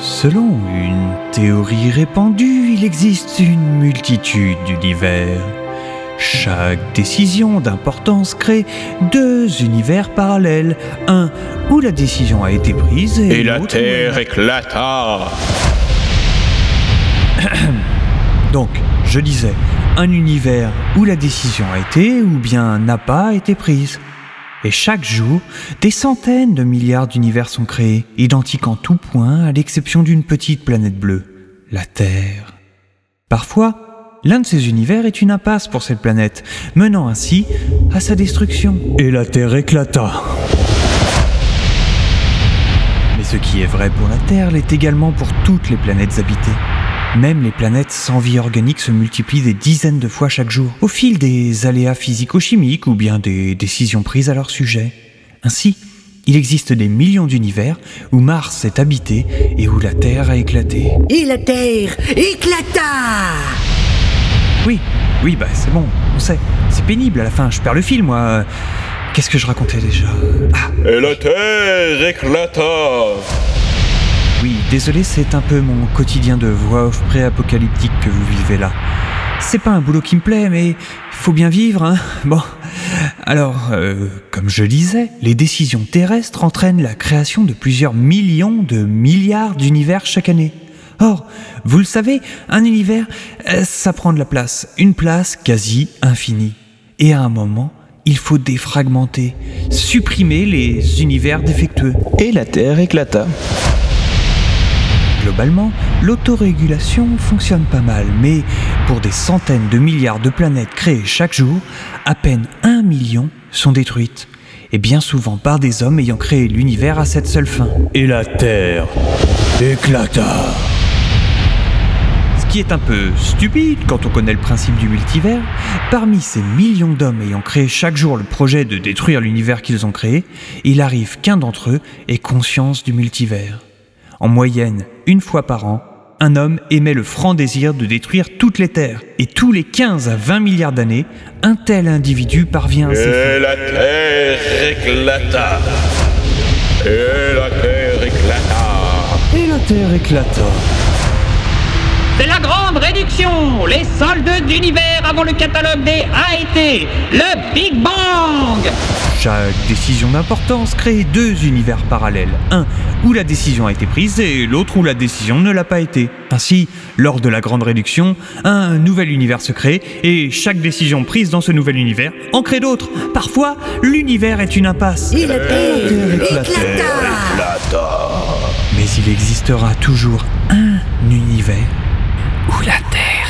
Selon une théorie répandue, il existe une multitude d'univers. Chaque décision d'importance crée deux univers parallèles, un où la décision a été prise et, Et la où terre éclata. Donc, je disais, un univers où la décision a été ou bien n'a pas été prise. Et chaque jour, des centaines de milliards d'univers sont créés, identiques en tout point à l'exception d'une petite planète bleue, la Terre. Parfois, l'un de ces univers est une impasse pour cette planète, menant ainsi à sa destruction. Et la Terre éclata. Mais ce qui est vrai pour la Terre l'est également pour toutes les planètes habitées. Même les planètes sans vie organique se multiplient des dizaines de fois chaque jour, au fil des aléas physico-chimiques ou bien des décisions prises à leur sujet. Ainsi, il existe des millions d'univers où Mars est habité et où la Terre a éclaté. Et la terre éclata Oui, oui, bah c'est bon, on sait. C'est pénible à la fin, je perds le fil, moi. Qu'est-ce que je racontais déjà? Ah, Et la terre éclata. Oui, désolé, c'est un peu mon quotidien de voix off pré-apocalyptique que vous vivez là. C'est pas un boulot qui me plaît, mais faut bien vivre, hein. Bon. Alors, euh, comme je disais, les décisions terrestres entraînent la création de plusieurs millions de milliards d'univers chaque année. Or, vous le savez, un univers, euh, ça prend de la place, une place quasi infinie. Et à un moment, il faut défragmenter, supprimer les univers défectueux. Et la Terre éclata. Globalement, l'autorégulation fonctionne pas mal, mais pour des centaines de milliards de planètes créées chaque jour, à peine un million sont détruites. Et bien souvent par des hommes ayant créé l'univers à cette seule fin. Et la Terre éclata. Ce qui est un peu stupide quand on connaît le principe du multivers, parmi ces millions d'hommes ayant créé chaque jour le projet de détruire l'univers qu'ils ont créé, il arrive qu'un d'entre eux ait conscience du multivers. En moyenne, une fois par an, un homme émet le franc désir de détruire toutes les terres, et tous les 15 à 20 milliards d'années, un tel individu parvient à ses fins. Et la terre éclata. Et la terre éclata. Et la Terre éclata. C'est la grande réduction Les soldes d'univers avant le catalogue des AET Le Big Bang Chaque décision d'importance crée deux univers parallèles. Un où la décision a été prise et l'autre où la décision ne l'a pas été. Ainsi, lors de la grande réduction, un nouvel univers se crée et chaque décision prise dans ce nouvel univers en crée d'autres. Parfois, l'univers est une impasse. Éclata Mais il existera toujours un univers où la Terre